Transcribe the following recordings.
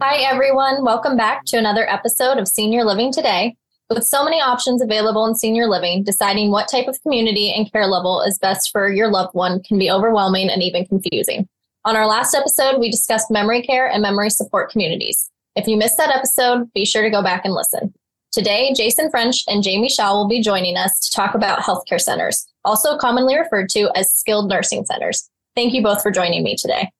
Hi, everyone. Welcome back to another episode of Senior Living Today. With so many options available in senior living, deciding what type of community and care level is best for your loved one can be overwhelming and even confusing. On our last episode, we discussed memory care and memory support communities. If you missed that episode, be sure to go back and listen. Today, Jason French and Jamie Shaw will be joining us to talk about healthcare centers, also commonly referred to as skilled nursing centers. Thank you both for joining me today.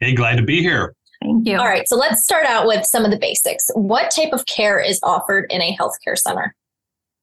Hey, glad to be here. Thank you. All right, so let's start out with some of the basics. What type of care is offered in a healthcare center?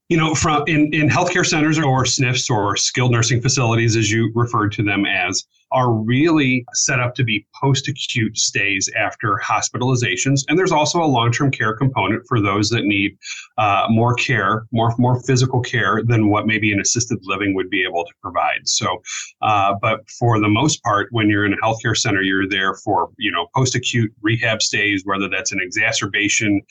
You know, from in, in healthcare centers or SNFs or skilled nursing facilities, as you referred to them as, are really set up to be post acute stays after hospitalizations. And there's also a long term care component for those that need uh, more care, more, more physical care than what maybe an assisted living would be able to provide. So, uh, but for the most part, when you're in a healthcare center, you're there for, you know, post acute rehab stays, whether that's an exacerbation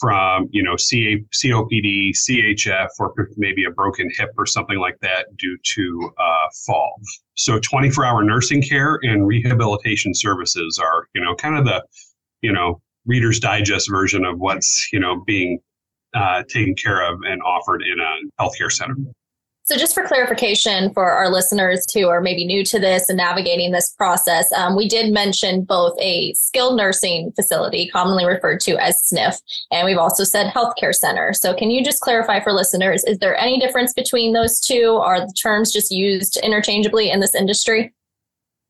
from, you know, CA, COPD, CHF, or maybe a broken hip or something like that due to uh, fall. So 24 hour nursing care and rehabilitation services are, you know, kind of the, you know, Reader's Digest version of what's, you know, being uh, taken care of and offered in a healthcare center. So, just for clarification for our listeners who are maybe new to this and navigating this process, um, we did mention both a skilled nursing facility, commonly referred to as SNF, and we've also said healthcare center. So, can you just clarify for listeners, is there any difference between those two? Are the terms just used interchangeably in this industry?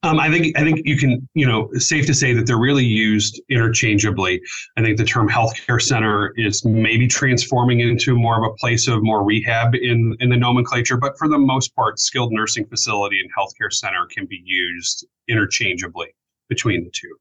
Um, I think I think you can you know safe to say that they're really used interchangeably. I think the term healthcare center is maybe transforming into more of a place of more rehab in in the nomenclature, but for the most part, skilled nursing facility and healthcare center can be used interchangeably between the two.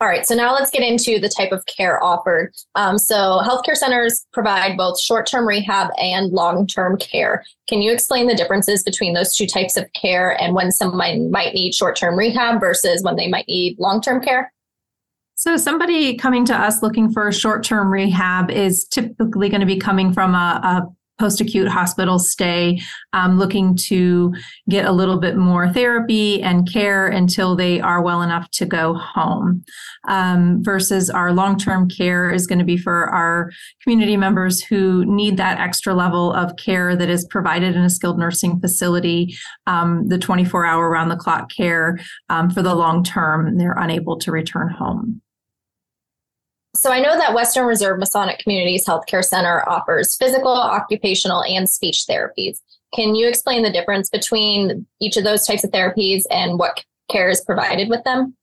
All right, so now let's get into the type of care offered. Um, so, healthcare centers provide both short term rehab and long term care. Can you explain the differences between those two types of care and when someone might need short term rehab versus when they might need long term care? So, somebody coming to us looking for short term rehab is typically going to be coming from a, a post acute hospital stay, um, looking to get a little bit more therapy and care until they are well enough to go home. Um, versus our long term care is going to be for our community members who need that extra level of care that is provided in a skilled nursing facility, um, the 24 hour round the clock care um, for the long term. They're unable to return home. So I know that Western Reserve Masonic Communities Healthcare Center offers physical, occupational, and speech therapies. Can you explain the difference between each of those types of therapies and what care is provided with them?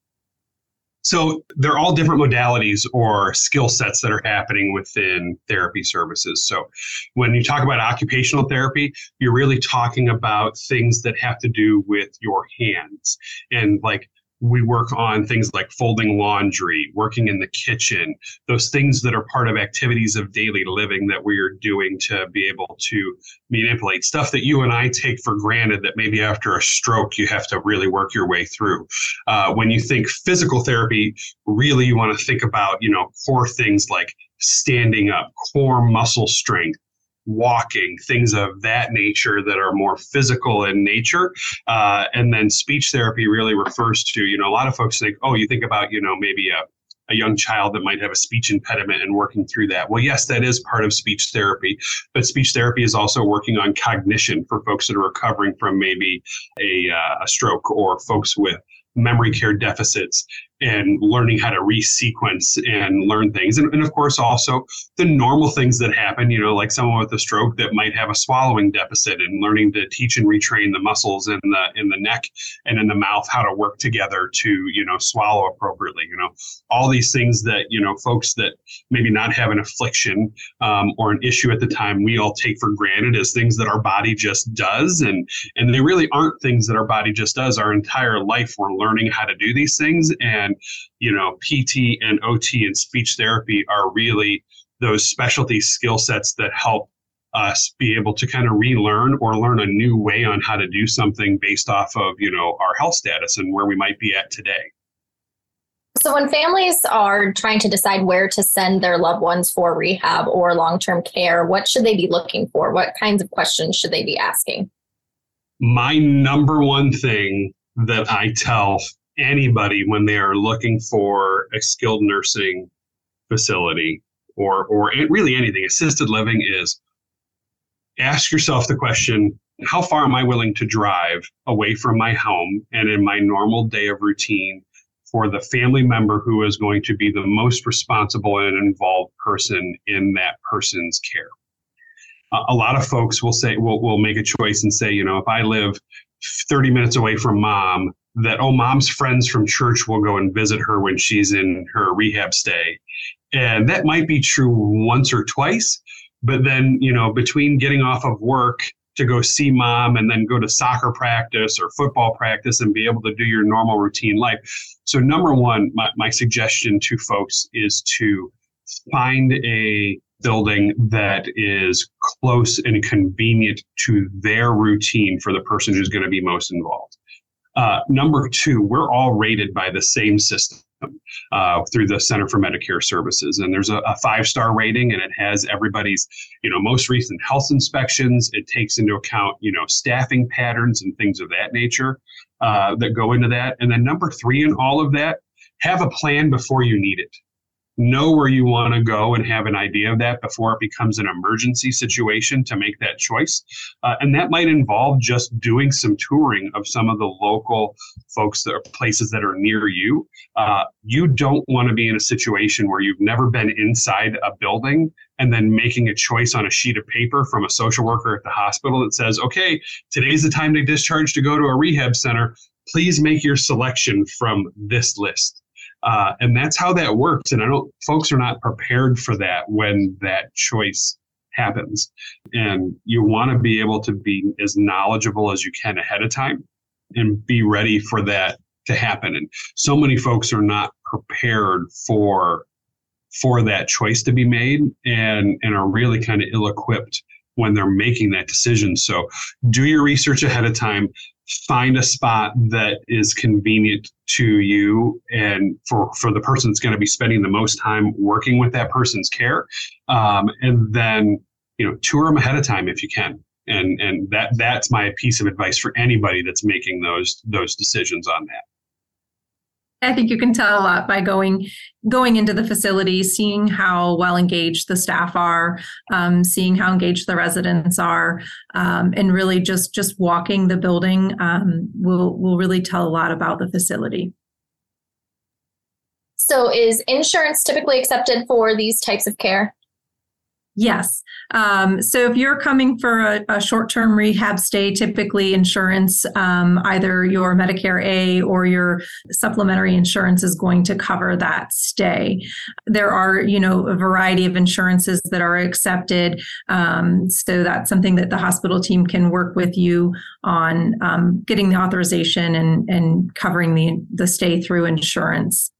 So they're all different modalities or skill sets that are happening within therapy services. So when you talk about occupational therapy, you're really talking about things that have to do with your hands and like we work on things like folding laundry, working in the kitchen, those things that are part of activities of daily living that we are doing to be able to manipulate stuff that you and I take for granted that maybe after a stroke you have to really work your way through. Uh, when you think physical therapy, really you want to think about, you know, core things like standing up, core muscle strength, walking, things of that nature that are more physical in nature. Uh, and then speech therapy really refers to, you know, a lot of folks think, oh, you think about, you know, maybe a a young child that might have a speech impediment and working through that. Well, yes, that is part of speech therapy, but speech therapy is also working on cognition for folks that are recovering from maybe a, uh, a stroke or folks with memory care deficits and learning how to resequence and learn things. And, and, of course, also the normal things that happen, you know, like someone with a stroke that might have a swallowing deficit and learning to teach and retrain the muscles in the in the neck and in the mouth how to work together to, you know, swallow appropriately. You know, all these things that, you know, folks that maybe not have an affliction um, or an issue at the time, we all take for granted as things that our body just does. And and they really aren't things that our body just does. Our entire life we're learning how to do these things. And and you know pt and ot and speech therapy are really those specialty skill sets that help us be able to kind of relearn or learn a new way on how to do something based off of you know our health status and where we might be at today. So when families are trying to decide where to send their loved ones for rehab or long-term care what should they be looking for? What kinds of questions should they be asking? My number one thing that I tell anybody when they are looking for a skilled nursing facility or or really anything assisted living is ask yourself the question how far am I willing to drive away from my home and in my normal day of routine for the family member who is going to be the most responsible and involved person in that person's care? a lot of folks will say will will make a choice and say, you know, if I live 30 minutes away from mom, that oh, mom's friends from church will go and visit her when she's in her rehab stay, and that might be true once or twice, but then you know, between getting off of work to go see mom and then go to soccer practice or football practice and be able to do your normal routine life. So, number one, my, my suggestion to folks is to find a building that is close and convenient to their routine for the person who's going to be most involved. Uh, number two, we're all rated by the same system uh, through the Center for Medicare Services. And there's a, a five star rating and it has everybody's, you know, most recent health inspections. It takes into account, you know, staffing patterns and things of that nature uh, that go into that. And then number three in all of that, have a plan before you need it know where you want to go and have an idea of that before it becomes an emergency situation to make that choice. Uh, and that might involve just doing some touring of some of the local folks that are places that are near you. Uh, you don't want to be in a situation where you've never been inside a building and then making a choice on a sheet of paper from a social worker at the hospital that says, okay, today's the time to discharge to go to a rehab center. Please make your selection from this list. Uh, and that's how that works. And I don't, folks are not prepared for that when that choice happens. And you want to be able to be as knowledgeable as you can ahead of time and be ready for that to happen. And so many folks are not prepared for for that choice to be made and and are really kind of ill equipped when they're making that decision. So do your research ahead of time find a spot that is convenient to you and for for the person that's going to be spending the most time working with that person's care um, and then you know tour them ahead of time if you can. And and that that's my piece of advice for anybody that's making those those decisions on that I think you can tell a lot by going going into the facility, seeing how well engaged the staff are, um, seeing how engaged the residents are, um, and really just just walking the building um, will will really tell a lot about the facility. So, is insurance typically accepted for these types of care? Yes. Um, so if you're coming for a, a short term rehab stay, typically insurance, um, either your Medicare A or your supplementary insurance is going to cover that stay. There are, you know, a variety of insurances that are accepted. Um, so that's something that the hospital team can work with you on um, getting the authorization and, and covering the, the stay through insurance.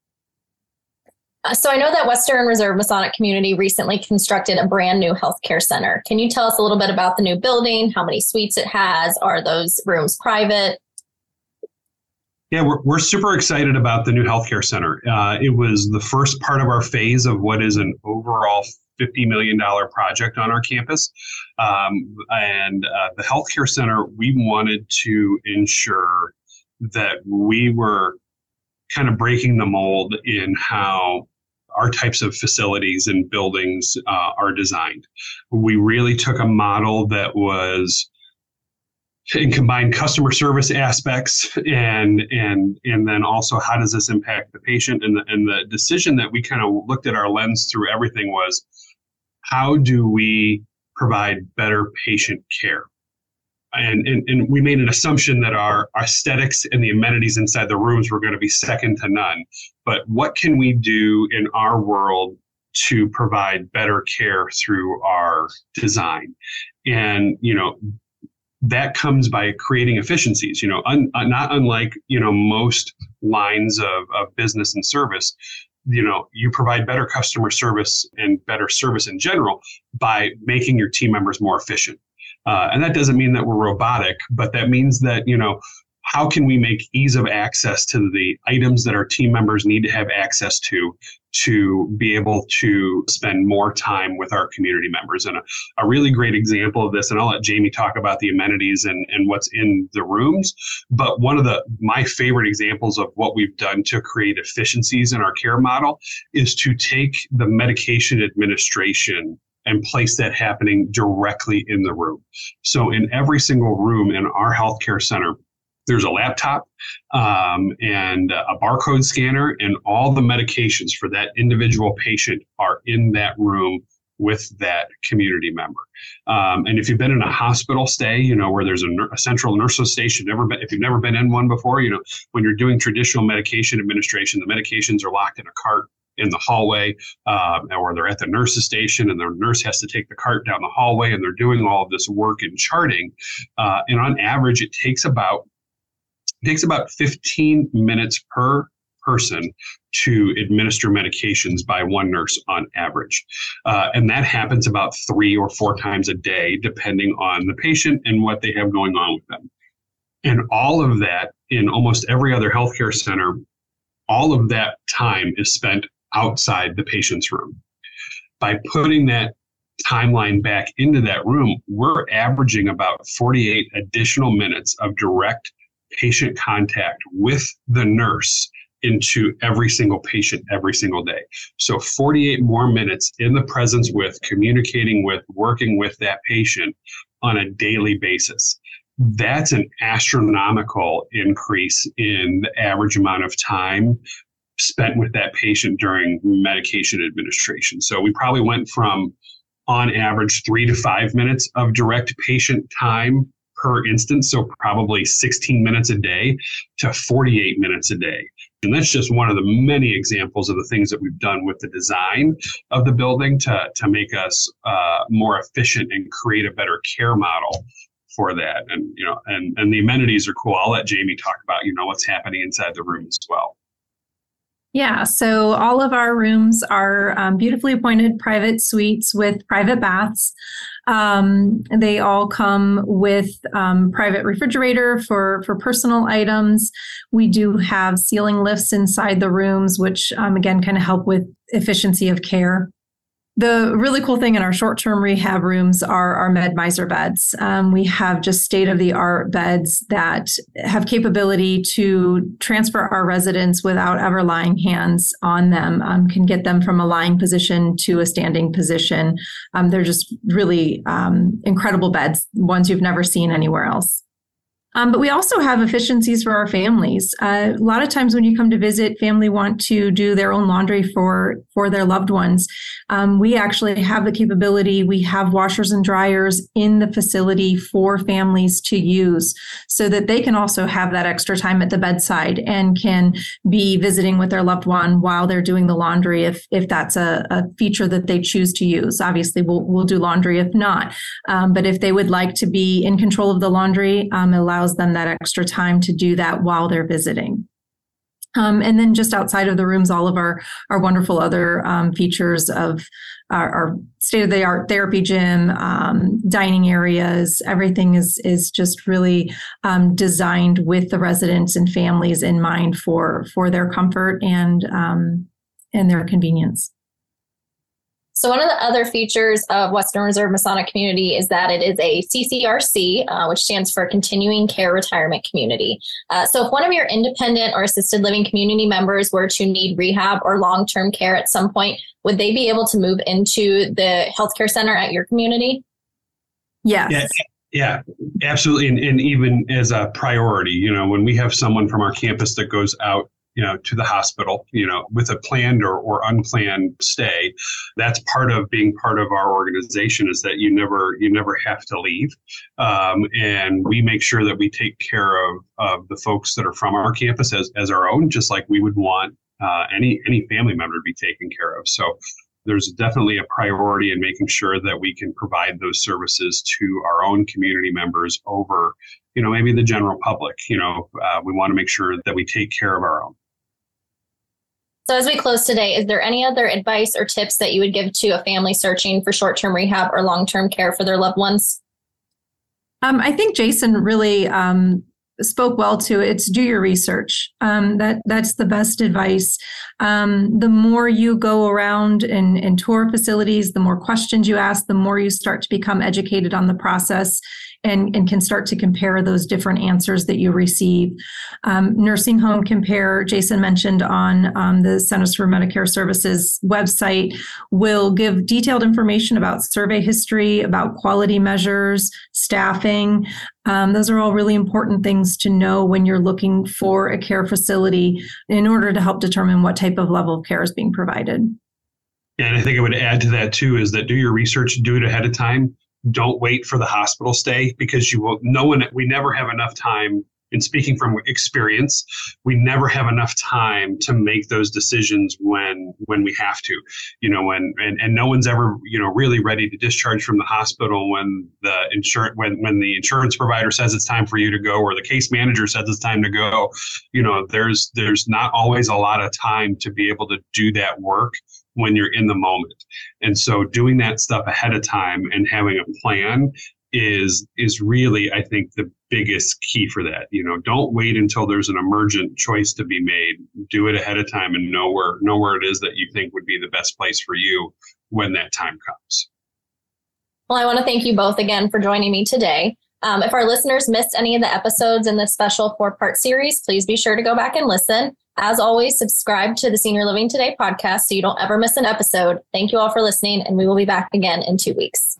Uh, so I know that Western Reserve Masonic Community recently constructed a brand new healthcare center. Can you tell us a little bit about the new building? How many suites it has? Are those rooms private? Yeah, we're, we're super excited about the new healthcare center. Uh, it was the first part of our phase of what is an overall $50 million project on our campus. Um, and uh, the healthcare center, we wanted to ensure that we were kind of breaking the mold in how our types of facilities and buildings uh, are designed. We really took a model that was and combined customer service aspects and and and then also how does this impact the patient and the, and the decision that we kind of looked at our lens through everything was how do we provide better patient care and, and, and we made an assumption that our aesthetics and the amenities inside the rooms were going to be second to none. But what can we do in our world to provide better care through our design? And, you know, that comes by creating efficiencies, you know, un, uh, not unlike, you know, most lines of, of business and service you know you provide better customer service and better service in general by making your team members more efficient uh, and that doesn't mean that we're robotic, but that means that, you know, how can we make ease of access to the items that our team members need to have access to to be able to spend more time with our community members. And a, a, really great example of this, and I'll let Jamie talk about the amenities and, and what's in the rooms. But one of the my favorite examples of what we've done to create efficiencies in our care model is to take the medication administration and place that happening directly in the room. So in every single room in our healthcare center, there's a laptop um, and a barcode scanner, and all the medications for that individual patient are in that room with that community member. Um, and if you've been in a hospital stay, you know, where there's a, a central nurses station, never been, if you've never been in one before, you know, when you're doing traditional medication administration, the medications are locked in a cart in the hallway, um, or they're at the nurse's station and the nurse has to take the cart down the hallway and they're doing all of this work and charting. Uh, and on average, it takes about it takes about 15 minutes per person to administer medications by one nurse on average. Uh, and that happens about three or four times a day, depending on the patient and what they have going on with them. And all of that in almost every other healthcare center, all of that time is spent outside the patient's room. By putting that timeline back into that room, we're averaging about 48 additional minutes of direct patient contact with the nurse into every single patient every single day. So 48 more minutes in the presence with, communicating with, working with that patient on a daily basis. That's an astronomical increase in the average amount of time spent with that patient during medication administration. So we probably went from on average three to five minutes of direct patient time per instance, so probably 16 minutes a day to 48 minutes a day. And that's just one of the many examples of the things that we've done with the design of the building to, to make us uh, more efficient and create a better care model for that. And you know, and and the amenities are cool. I'll let Jamie talk about you know what's happening inside the room as well. Yeah, so all of our rooms are um, beautifully appointed private suites with private baths. Um, they all come with um, private refrigerator for for personal items. We do have ceiling lifts inside the rooms, which um, again kind of help with efficiency of care. The really cool thing in our short term rehab rooms are our MedMiser beds. Um, we have just state of the art beds that have capability to transfer our residents without ever lying hands on them, um, can get them from a lying position to a standing position. Um, they're just really um, incredible beds, ones you've never seen anywhere else. Um, but we also have efficiencies for our families. Uh, a lot of times when you come to visit, family want to do their own laundry for for their loved ones. Um, we actually have the capability. We have washers and dryers in the facility for families to use, so that they can also have that extra time at the bedside and can be visiting with their loved one while they're doing the laundry. If if that's a, a feature that they choose to use, obviously we'll we'll do laundry if not. Um, but if they would like to be in control of the laundry, um, allow allows them that extra time to do that while they're visiting. Um, and then just outside of the rooms, all of our, our wonderful other um, features of our, our state of the art therapy gym, um, dining areas, everything is, is just really um, designed with the residents and families in mind for, for their comfort and, um, and their convenience. So, one of the other features of Western Reserve Masonic Community is that it is a CCRC, uh, which stands for Continuing Care Retirement Community. Uh, so, if one of your independent or assisted living community members were to need rehab or long term care at some point, would they be able to move into the healthcare center at your community? Yes. Yeah. Yeah, absolutely. And, and even as a priority, you know, when we have someone from our campus that goes out you know, to the hospital, you know, with a planned or, or unplanned stay. That's part of being part of our organization is that you never you never have to leave, um, and we make sure that we take care of of the folks that are from our campus as as our own, just like we would want uh, any any family member to be taken care of. So. There's definitely a priority in making sure that we can provide those services to our own community members over, you know, maybe the general public. You know, uh, we want to make sure that we take care of our own. So, as we close today, is there any other advice or tips that you would give to a family searching for short term rehab or long term care for their loved ones? Um, I think Jason really um, spoke well to it's do your research. Um, that that's the best advice. Um, the more you go around and, and tour facilities the more questions you ask the more you start to become educated on the process and, and can start to compare those different answers that you receive. Um, nursing home compare, Jason mentioned on um, the Centers for Medicare Services website, will give detailed information about survey history, about quality measures, staffing. Um, those are all really important things to know when you're looking for a care facility in order to help determine what type of level of care is being provided. And I think I would add to that too is that do your research, do it ahead of time don't wait for the hospital stay because you will no one we never have enough time and speaking from experience we never have enough time to make those decisions when when we have to you know when and, and no one's ever you know really ready to discharge from the hospital when the insurance when when the insurance provider says it's time for you to go or the case manager says it's time to go. You know there's there's not always a lot of time to be able to do that work when you're in the moment. And so doing that stuff ahead of time and having a plan is is really I think the biggest key for that. You know, don't wait until there's an emergent choice to be made. Do it ahead of time and know where know where it is that you think would be the best place for you when that time comes. Well, I want to thank you both again for joining me today. Um, if our listeners missed any of the episodes in this special four part series, please be sure to go back and listen. As always, subscribe to the Senior Living Today podcast so you don't ever miss an episode. Thank you all for listening, and we will be back again in two weeks.